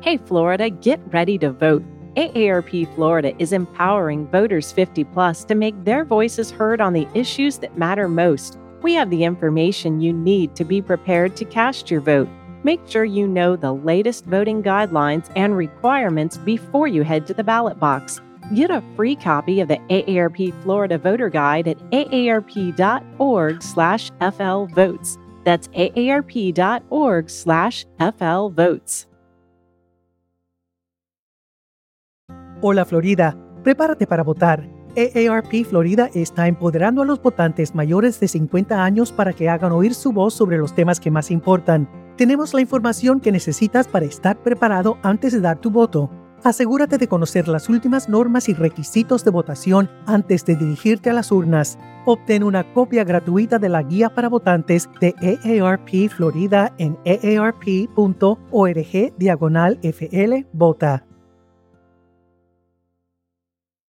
Hey, Florida, get ready to vote. AARP Florida is empowering voters 50 plus to make their voices heard on the issues that matter most. We have the information you need to be prepared to cast your vote. Make sure you know the latest voting guidelines and requirements before you head to the ballot box. Get a free copy of the AARP Florida Voter Guide at aarp.org/flvotes. That's aarp.org/flvotes. Hola Florida, prepárate para votar. AARP Florida está empoderando a los votantes mayores de 50 años para que hagan oír su voz sobre los temas que más importan. Tenemos la información que necesitas para estar preparado antes de dar tu voto. Asegúrate de conocer las últimas normas y requisitos de votación antes de dirigirte a las urnas. Obtén una copia gratuita de la guía para votantes de AARP Florida en aarp.org diagonal FL Vota.